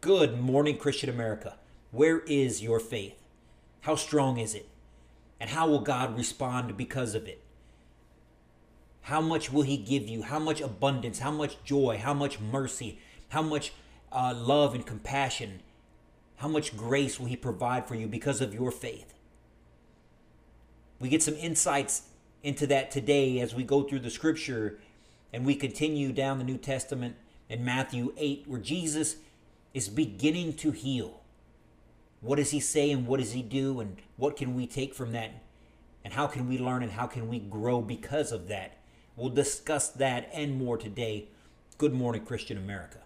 Good morning, Christian America. Where is your faith? How strong is it? And how will God respond because of it? How much will He give you? How much abundance? How much joy? How much mercy? How much uh, love and compassion? How much grace will He provide for you because of your faith? We get some insights into that today as we go through the scripture and we continue down the New Testament in Matthew 8, where Jesus is beginning to heal. What does he say and what does he do and what can we take from that? And how can we learn and how can we grow because of that? We'll discuss that and more today. Good morning, Christian America.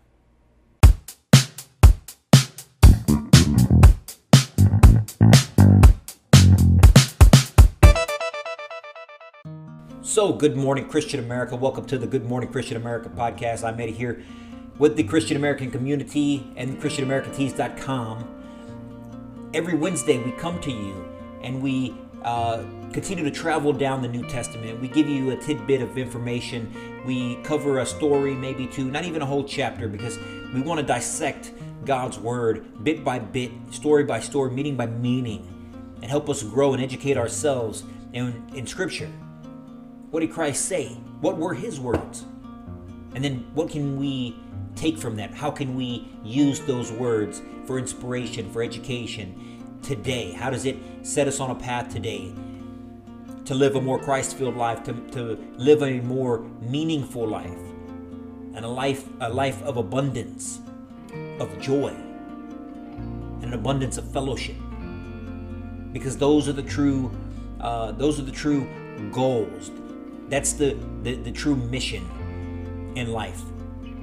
So, good morning, Christian America. Welcome to the Good Morning Christian America podcast. I'm Eddie here with the Christian American community and ChristianAmericanTees.com. Every Wednesday, we come to you and we uh, continue to travel down the New Testament. We give you a tidbit of information. We cover a story, maybe two, not even a whole chapter, because we want to dissect God's Word bit by bit, story by story, meaning by meaning, and help us grow and educate ourselves in, in Scripture. What did Christ say? What were his words? And then what can we take from that? How can we use those words for inspiration, for education today? How does it set us on a path today to live a more Christ filled life, to, to live a more meaningful life, and a life, a life of abundance, of joy, and an abundance of fellowship? Because those are the true, uh, those are the true goals that's the, the, the true mission in life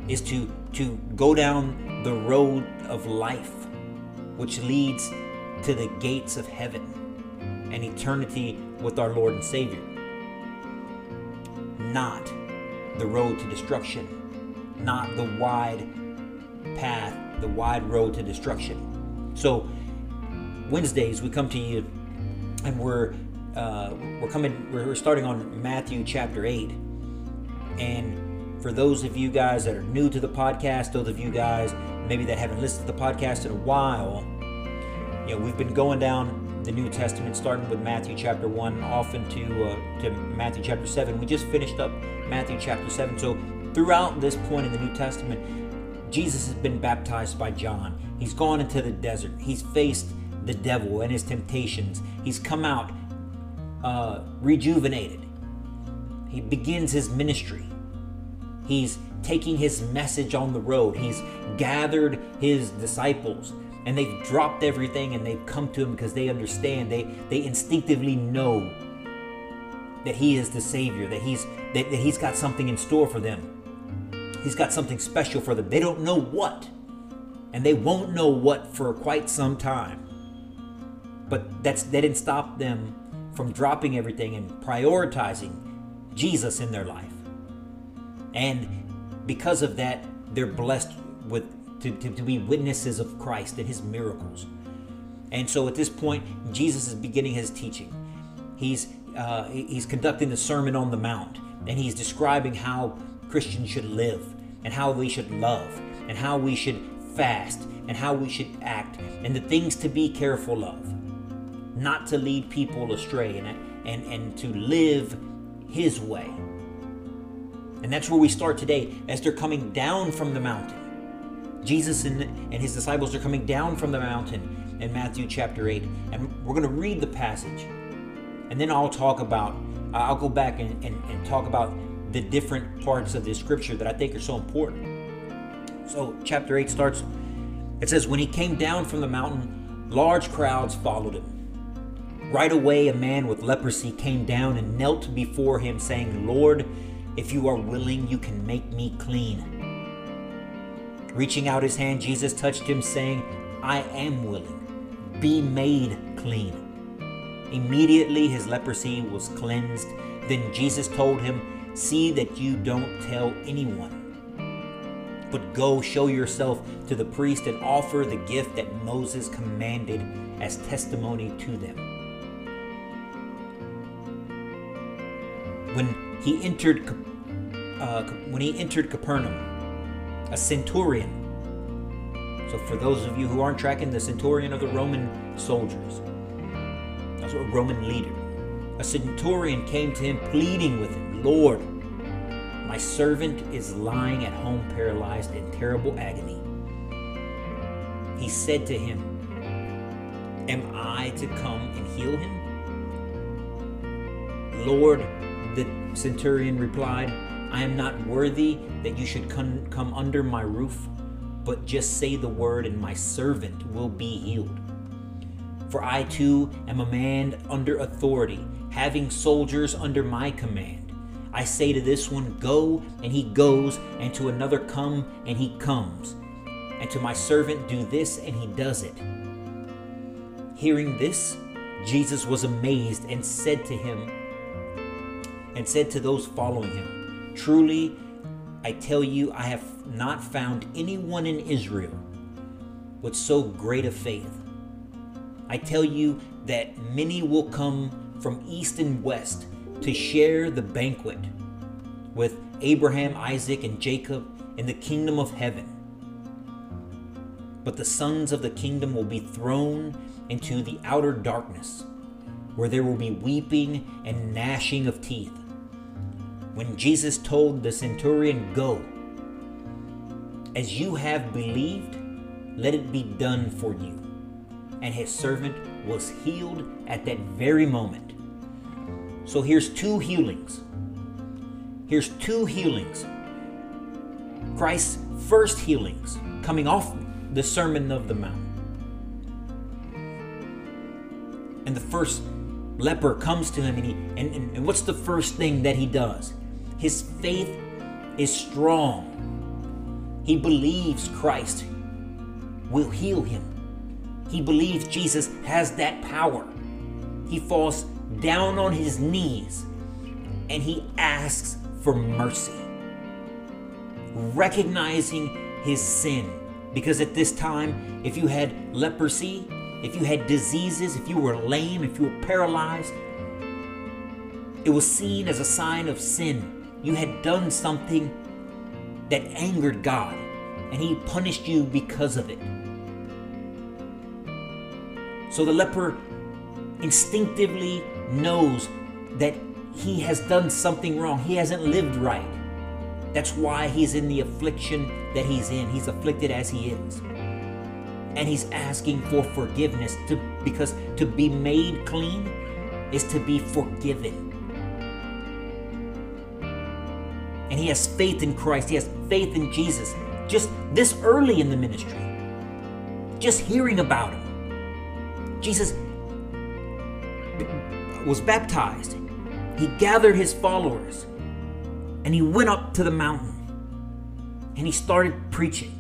is to to go down the road of life which leads to the gates of heaven and eternity with our Lord and Savior. Not the road to destruction, not the wide path, the wide road to destruction. So Wednesdays we come to you and we're uh, we're coming we're starting on matthew chapter 8 and for those of you guys that are new to the podcast those of you guys maybe that haven't listened to the podcast in a while you know we've been going down the new testament starting with matthew chapter 1 off into uh, to matthew chapter 7 we just finished up matthew chapter 7 so throughout this point in the new testament jesus has been baptized by john. He's gone into the desert. He's faced the devil and his temptations. He's come out uh, rejuvenated. He begins his ministry. He's taking his message on the road. He's gathered his disciples and they've dropped everything and they've come to him because they understand. They they instinctively know that he is the savior, that he's that, that he's got something in store for them. He's got something special for them. They don't know what. And they won't know what for quite some time. But that's that didn't stop them from dropping everything and prioritizing Jesus in their life. And because of that, they're blessed with to, to, to, be witnesses of Christ and his miracles. And so at this point, Jesus is beginning his teaching. He's uh, he's conducting the Sermon on the Mount, and he's describing how Christians should live, and how we should love, and how we should fast, and how we should act, and the things to be careful of not to lead people astray and, and, and to live His way. And that's where we start today as they're coming down from the mountain. Jesus and, and his disciples are coming down from the mountain in Matthew chapter 8. And we're going to read the passage. And then I'll talk about, I'll go back and, and, and talk about the different parts of the scripture that I think are so important. So, chapter 8 starts, it says, When he came down from the mountain, large crowds followed him. Right away, a man with leprosy came down and knelt before him, saying, Lord, if you are willing, you can make me clean. Reaching out his hand, Jesus touched him, saying, I am willing. Be made clean. Immediately his leprosy was cleansed. Then Jesus told him, See that you don't tell anyone. But go show yourself to the priest and offer the gift that Moses commanded as testimony to them. When he entered uh, when he entered Capernaum, a centurion So, for those of you who aren't tracking, the centurion of the Roman soldiers, that's a Roman leader, a centurion came to him pleading with him, Lord, my servant is lying at home paralyzed in terrible agony. He said to him, Am I to come and heal him? Lord, the centurion replied, I am not worthy that you should come, come under my roof, but just say the word, and my servant will be healed. For I too am a man under authority, having soldiers under my command. I say to this one, Go, and he goes, and to another, Come, and he comes. And to my servant, Do this, and he does it. Hearing this, Jesus was amazed and said to him, and said to those following him, Truly, I tell you, I have not found anyone in Israel with so great a faith. I tell you that many will come from east and west to share the banquet with Abraham, Isaac, and Jacob in the kingdom of heaven. But the sons of the kingdom will be thrown into the outer darkness, where there will be weeping and gnashing of teeth. When Jesus told the centurion, Go, as you have believed, let it be done for you. And his servant was healed at that very moment. So here's two healings. Here's two healings. Christ's first healings coming off the Sermon of the Mount. And the first leper comes to him, and, he, and, and, and what's the first thing that he does? His faith is strong. He believes Christ will heal him. He believes Jesus has that power. He falls down on his knees and he asks for mercy, recognizing his sin. Because at this time, if you had leprosy, if you had diseases, if you were lame, if you were paralyzed, it was seen as a sign of sin. You had done something that angered God, and He punished you because of it. So the leper instinctively knows that he has done something wrong. He hasn't lived right. That's why he's in the affliction that he's in. He's afflicted as he is. And he's asking for forgiveness to because to be made clean is to be forgiven. And he has faith in Christ. He has faith in Jesus. Just this early in the ministry. Just hearing about him. Jesus was baptized. He gathered his followers and he went up to the mountain and he started preaching.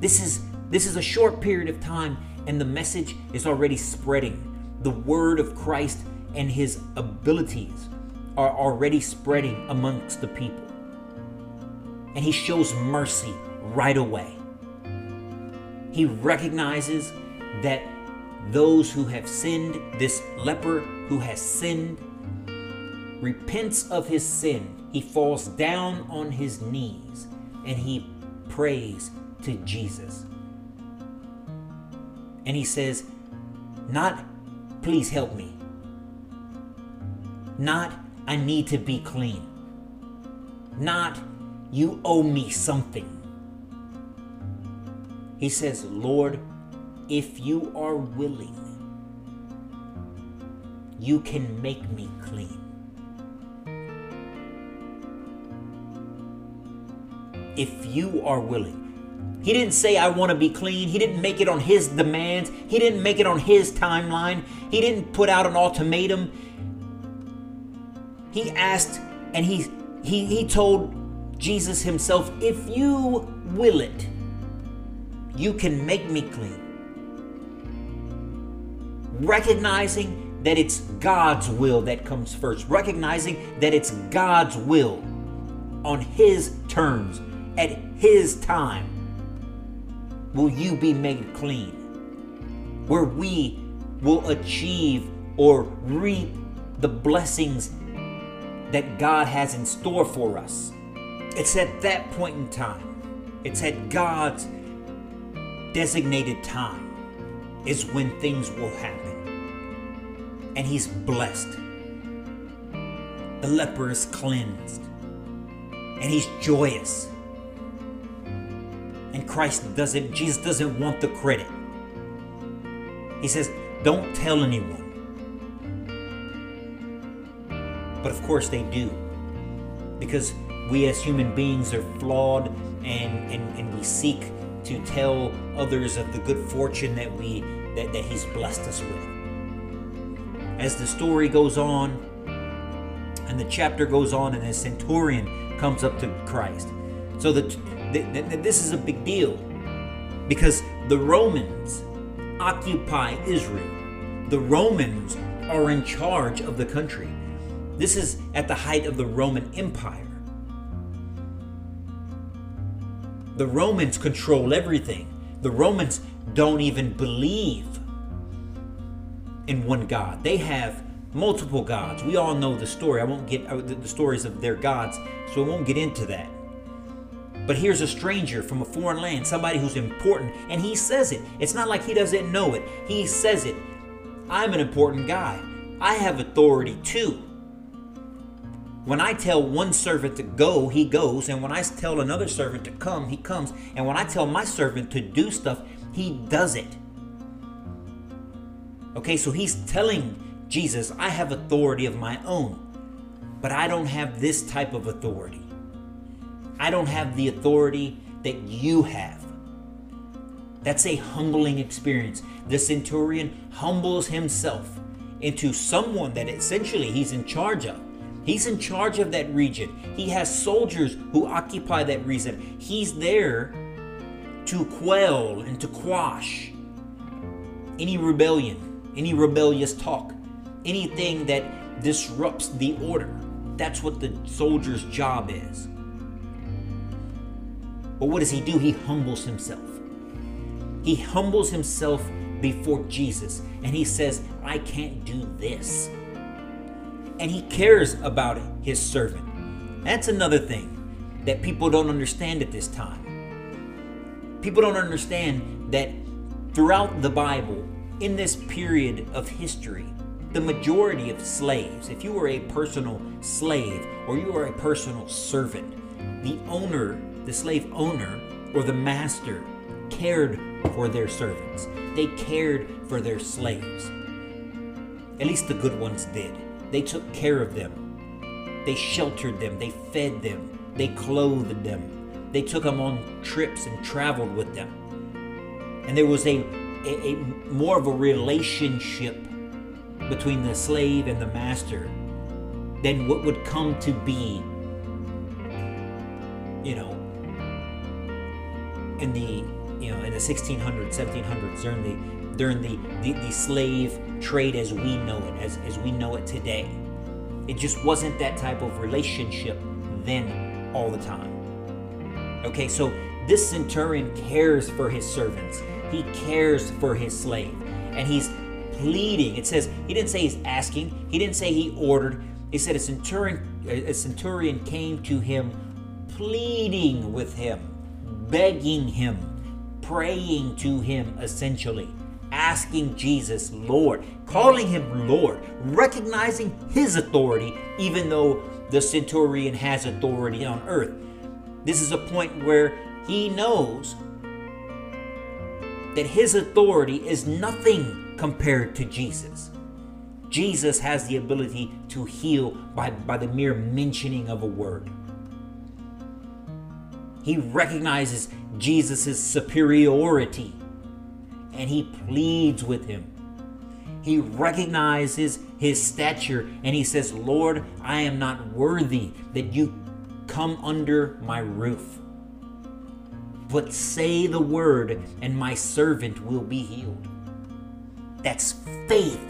This is this is a short period of time and the message is already spreading. The word of Christ and his abilities are already spreading amongst the people. And he shows mercy right away. He recognizes that those who have sinned, this leper who has sinned, repents of his sin. He falls down on his knees and he prays to Jesus. And he says, Not, please help me. Not, I need to be clean. Not, you owe me something. He says, Lord, if you are willing, you can make me clean. If you are willing. He didn't say, I want to be clean. He didn't make it on his demands. He didn't make it on his timeline. He didn't put out an ultimatum. He asked and he, he, he told Jesus himself, If you will it, you can make me clean. Recognizing that it's God's will that comes first, recognizing that it's God's will on His terms, at His time, will you be made clean. Where we will achieve or reap the blessings that God has in store for us. It's at that point in time, it's at God's designated time is when things will happen. And he's blessed. The leper is cleansed. And he's joyous. And Christ doesn't, Jesus doesn't want the credit. He says, don't tell anyone. But of course they do. Because we as human beings are flawed and, and, and we seek to tell others of the good fortune that we that, that he's blessed us with. As the story goes on and the chapter goes on and a centurion comes up to Christ. So that this is a big deal because the Romans occupy Israel. The Romans are in charge of the country. This is at the height of the Roman Empire. The Romans control everything. The Romans don't even believe in one God. They have multiple gods. We all know the story. I won't get uh, the stories of their gods, so I won't get into that. But here's a stranger from a foreign land, somebody who's important, and he says it. It's not like he doesn't know it. He says it. I'm an important guy. I have authority too. When I tell one servant to go, he goes. And when I tell another servant to come, he comes. And when I tell my servant to do stuff, he does it. Okay, so he's telling Jesus, I have authority of my own, but I don't have this type of authority. I don't have the authority that you have. That's a humbling experience. The centurion humbles himself into someone that essentially he's in charge of. He's in charge of that region. He has soldiers who occupy that region. He's there to quell and to quash any rebellion, any rebellious talk, anything that disrupts the order. That's what the soldier's job is. But what does he do? He humbles himself. He humbles himself before Jesus and he says, I can't do this and he cares about his servant. That's another thing that people don't understand at this time. People don't understand that throughout the Bible, in this period of history, the majority of slaves, if you were a personal slave or you were a personal servant, the owner, the slave owner, or the master cared for their servants. They cared for their slaves. At least the good ones did. They took care of them. They sheltered them. They fed them. They clothed them. They took them on trips and traveled with them. And there was a, a, a more of a relationship between the slave and the master than what would come to be, you know, in the you know in the 1600s, 1700s during the during the, the, the slave trade as we know it, as, as we know it today. It just wasn't that type of relationship then all the time. Okay, so this centurion cares for his servants, he cares for his slave, and he's pleading. It says, he didn't say he's asking, he didn't say he ordered. He said a centurion, a centurion came to him pleading with him, begging him, praying to him essentially asking Jesus Lord, calling him Lord, recognizing his authority, even though the centurion has authority on earth. This is a point where he knows that his authority is nothing compared to Jesus. Jesus has the ability to heal by, by the mere mentioning of a word. He recognizes Jesus' superiority and he pleads with him. He recognizes his stature and he says, Lord, I am not worthy that you come under my roof. But say the word, and my servant will be healed. That's faith.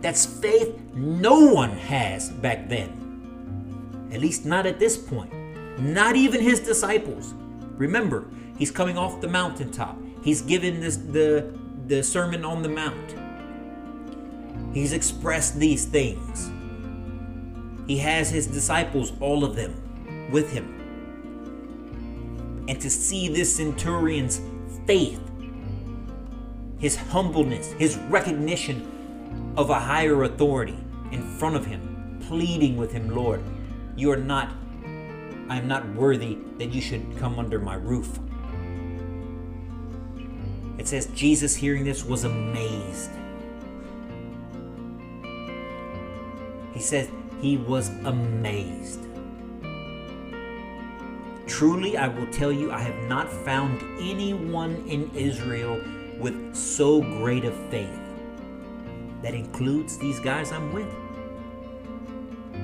That's faith no one has back then. At least not at this point. Not even his disciples. Remember, he's coming off the mountaintop. He's given this the the Sermon on the Mount. He's expressed these things. He has his disciples, all of them, with him. And to see this centurion's faith, his humbleness, his recognition of a higher authority in front of him, pleading with him, Lord, you are not, I am not worthy that you should come under my roof. It says Jesus, hearing this, was amazed. He says he was amazed. Truly, I will tell you, I have not found anyone in Israel with so great a faith. That includes these guys I'm with.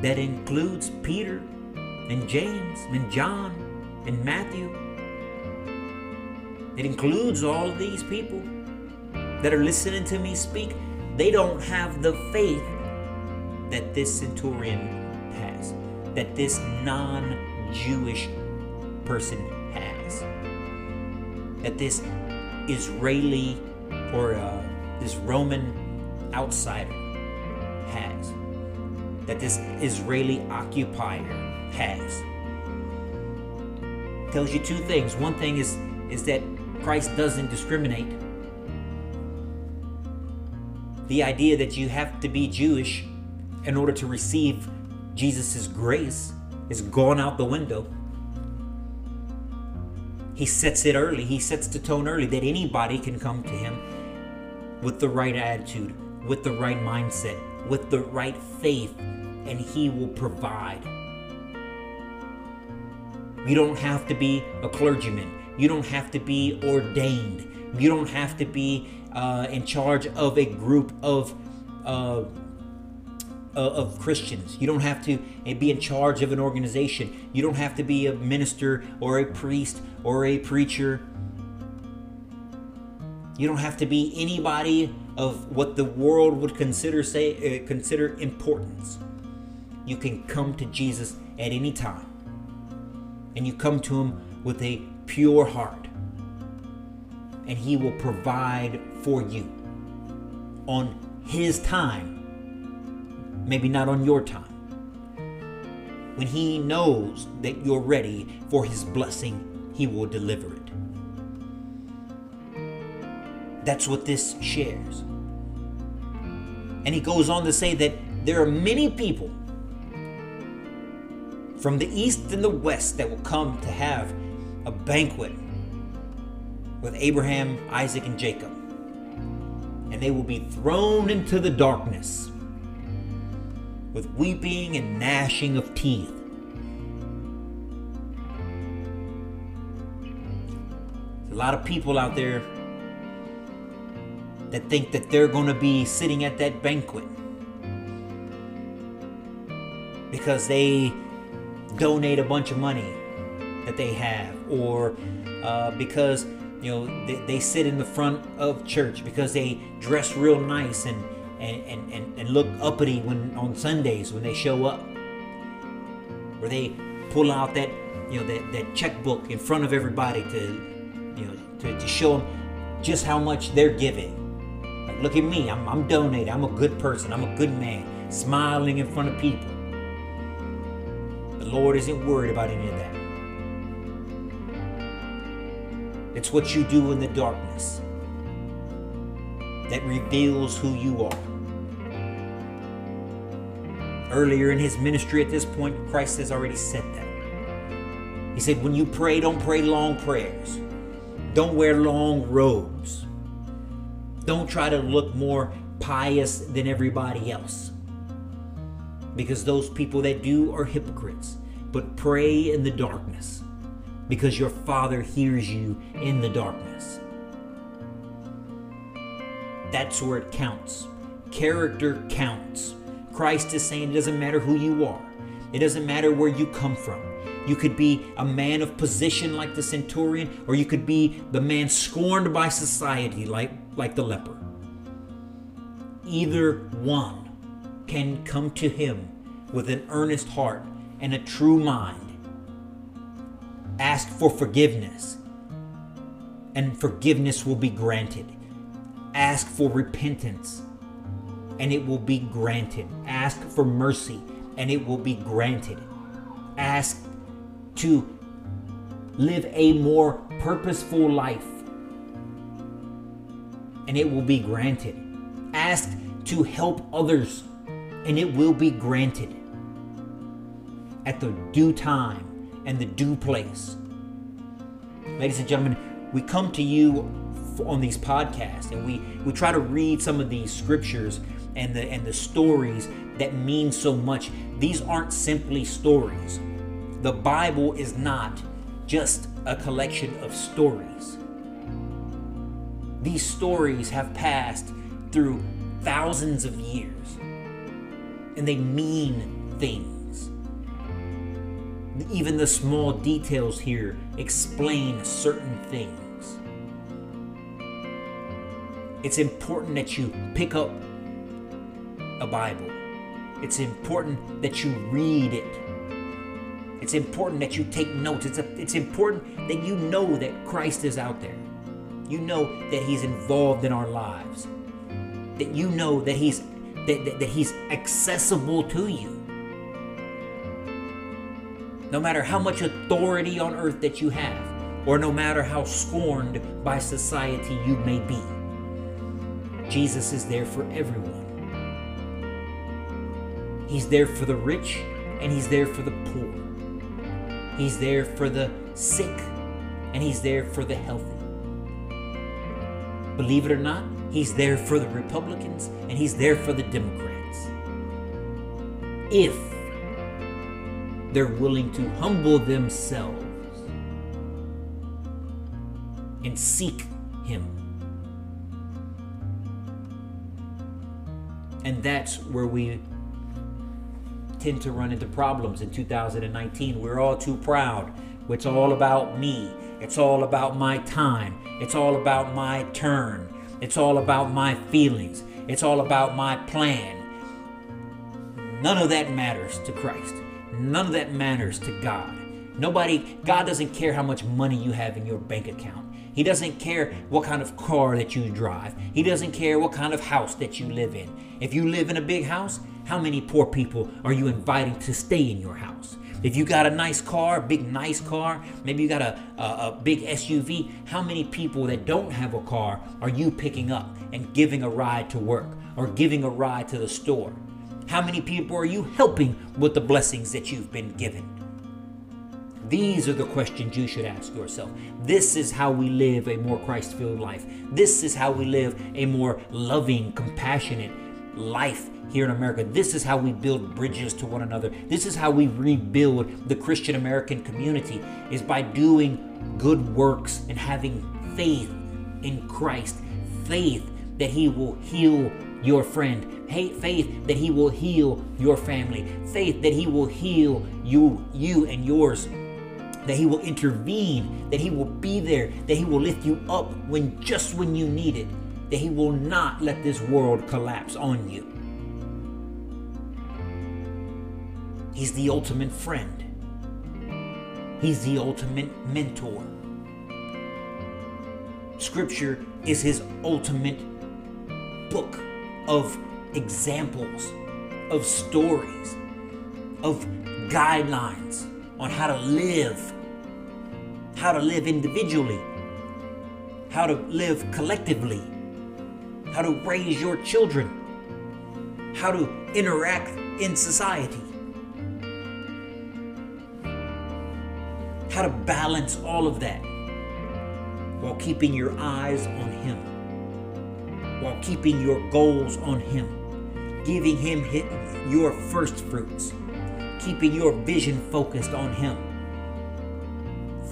That includes Peter and James and John and Matthew. It includes all these people that are listening to me speak. They don't have the faith that this centurion has, that this non Jewish person has, that this Israeli or uh, this Roman outsider has, that this Israeli occupier has. Tells you two things. One thing is is that Christ doesn't discriminate. The idea that you have to be Jewish in order to receive Jesus' grace is gone out the window. He sets it early, he sets the tone early that anybody can come to him with the right attitude, with the right mindset, with the right faith, and he will provide. You don't have to be a clergyman. You don't have to be ordained. You don't have to be uh, in charge of a group of uh, of Christians. You don't have to be in charge of an organization. You don't have to be a minister or a priest or a preacher. You don't have to be anybody of what the world would consider say uh, consider importance. You can come to Jesus at any time. And you come to him with a pure heart. And he will provide for you on his time maybe not on your time. When He knows that you're ready for His blessing, He will deliver it. That's what this shares. And he goes on to say that there are many people from the east and the west that will come to have a banquet with Abraham, Isaac, and Jacob. And they will be thrown into the darkness with weeping and gnashing of teeth. There's a lot of people out there that think that they're going to be sitting at that banquet because they donate a bunch of money that they have or uh, because you know they, they sit in the front of church because they dress real nice and and, and, and, look uppity when on Sundays when they show up. Where they pull out that you know that, that checkbook in front of everybody to you know to, to show them just how much they're giving. Like, look at me, I'm, I'm donating, I'm a good person, I'm a good man, smiling in front of people. The Lord isn't worried about any of that. It's what you do in the darkness that reveals who you are. Earlier in his ministry at this point, Christ has already said that. He said, When you pray, don't pray long prayers, don't wear long robes, don't try to look more pious than everybody else. Because those people that do are hypocrites. But pray in the darkness because your Father hears you in the darkness. That's where it counts. Character counts. Christ is saying it doesn't matter who you are, it doesn't matter where you come from. You could be a man of position like the centurion, or you could be the man scorned by society like, like the leper. Either one can come to him with an earnest heart and a true mind. Ask for forgiveness, and forgiveness will be granted. Ask for repentance, and it will be granted. Ask for mercy, and it will be granted. Ask to live a more purposeful life, and it will be granted. Ask to help others, and it will be granted at the due time and the due place. Ladies and gentlemen, we come to you on these podcasts and we, we try to read some of these scriptures and the and the stories that mean so much. These aren't simply stories. The Bible is not just a collection of stories. These stories have passed through thousands of years and they mean things. Even the small details here explain certain things. It's important that you pick up a Bible. It's important that you read it. It's important that you take notes. It's, a, it's important that you know that Christ is out there. You know that He's involved in our lives. That you know that He's that, that, that He's accessible to you. No matter how much authority on earth that you have, or no matter how scorned by society you may be, Jesus is there for everyone. He's there for the rich and He's there for the poor. He's there for the sick and He's there for the healthy. Believe it or not, He's there for the Republicans and He's there for the Democrats. If they're willing to humble themselves and seek Him. And that's where we tend to run into problems in 2019. We're all too proud. It's all about me. It's all about my time. It's all about my turn. It's all about my feelings. It's all about my plan. None of that matters to Christ. None of that matters to God. Nobody, God doesn't care how much money you have in your bank account. He doesn't care what kind of car that you drive. He doesn't care what kind of house that you live in. If you live in a big house, how many poor people are you inviting to stay in your house? If you got a nice car, big nice car, maybe you got a, a, a, big SUV, how many people that don't have a car are you picking up and giving a ride to work or giving a ride to the store? How many people are you helping with the blessings that you've been given? These are the questions you should ask yourself. This is how we live a more Christ filled life. This is how we live a more loving, compassionate life here in America. This is how we build bridges to one another. This is how we rebuild the Christian American community is by doing good works and having faith in Christ. Faith that he will heal your friend. Faith that he will heal your family. Faith that he will heal you you and yours that he will intervene, that he will be there, that he will lift you up when just when you need it, that he will not let this world collapse on you. He's the ultimate friend. He's the ultimate mentor. Scripture is his ultimate book of examples, of stories, of guidelines on how to live, how to live individually, how to live collectively, how to raise your children, how to interact in society, how to balance all of that while keeping your eyes on Him, while keeping your goals on Him, giving Him your first fruits keeping your vision focused on Him,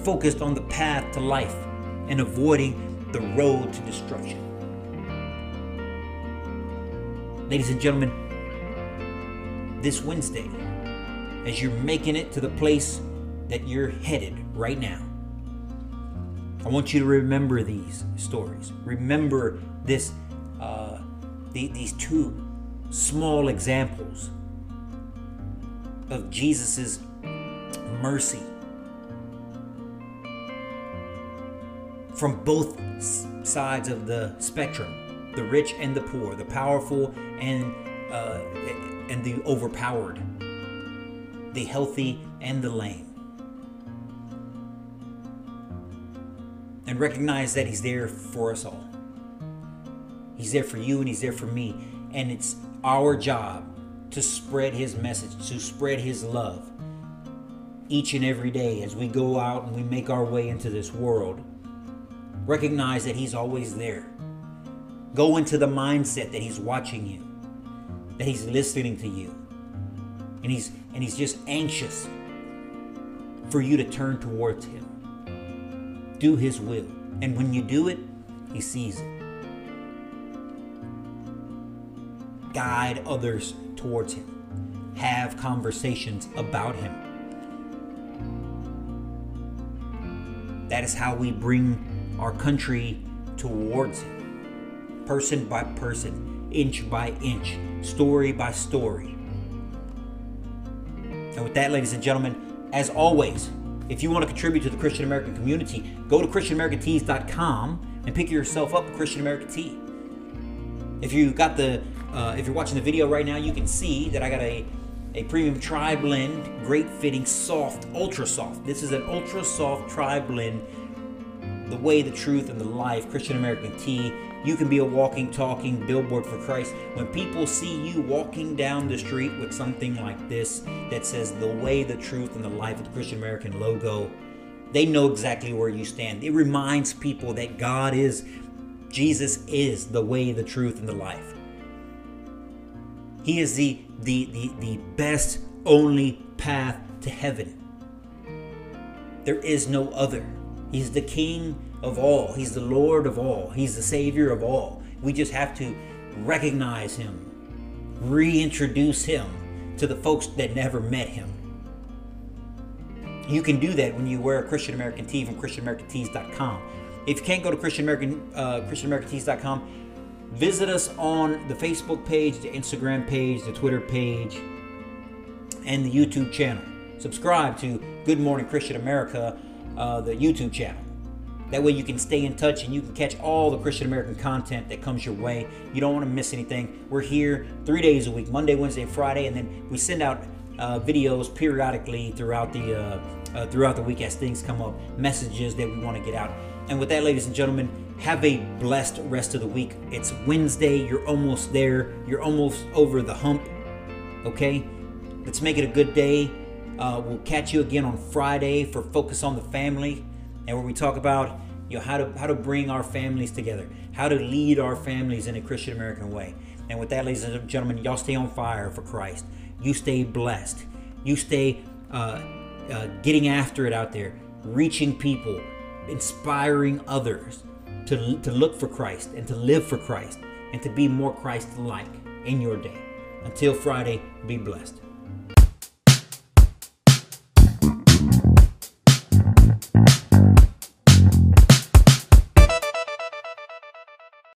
focused on the path to life, and avoiding the road to destruction. Ladies and gentlemen, this Wednesday, as you're making it to the place that you're headed right now, I want you to remember these stories. Remember this, the, these two small examples of Jesus' mercy from both sides of the spectrum the rich and the poor, the powerful and, uh, and the overpowered, the healthy and the lame. And recognize that He's there for us all. He's there for you and He's there for me. And it's our job to spread His message, to spread His love each and every day as we go out and we make our way into this world. Recognize that He's always there. Go into the mindset that He's watching you, that He's listening to you, and He's and He's just anxious for you to turn towards Him. Do His will, and when you do it, He sees it. Guide others towards Him. Have conversations about Him. That is how we bring our country towards Him, person by person, inch by inch, story by story. And with that, ladies and gentlemen, as always, if you want to contribute to the Christian American community, go to ChristianAmericanTees.com and pick yourself up a Christian American tee. If you got the, uh, if you're watching the video right now, you can see that I got a a premium tri blend, great fitting, soft, ultra soft. This is an ultra soft tri blend. The way, the truth, and the life, Christian American tee. You can be a walking, talking billboard for Christ. When people see you walking down the street with something like this that says the way, the truth, and the life of the Christian American logo, they know exactly where you stand. It reminds people that God is, Jesus is the way, the truth, and the life. He is the the the, the best only path to heaven. There is no other. He's the king of all. He's the Lord of all. He's the savior of all. We just have to recognize him, reintroduce him to the folks that never met him. You can do that when you wear a Christian American tee from ChristianAmericanTees.com. If you can't go to Christian American uh, ChristianAmericanTees.com, Visit us on the Facebook page, the Instagram page, the Twitter page, and the YouTube channel. Subscribe to Good Morning Christian America, uh, the YouTube channel. That way you can stay in touch and you can catch all the Christian American content that comes your way. You don't want to miss anything. We're here three days a week Monday, Wednesday, Friday, and then we send out uh, videos periodically throughout the uh, uh, throughout the week as things come up, messages that we want to get out. And with that, ladies and gentlemen, have a blessed rest of the week. It's Wednesday. You're almost there. You're almost over the hump. Okay? Let's make it a good day. Uh, we'll catch you again on Friday for Focus on the Family, and where we talk about you know how to how to bring our families together, how to lead our families in a Christian American way. And with that, ladies and gentlemen, y'all stay on fire for Christ. You stay blessed. You stay uh, uh, getting after it out there, reaching people, inspiring others to, to look for Christ and to live for Christ and to be more Christ like in your day. Until Friday, be blessed.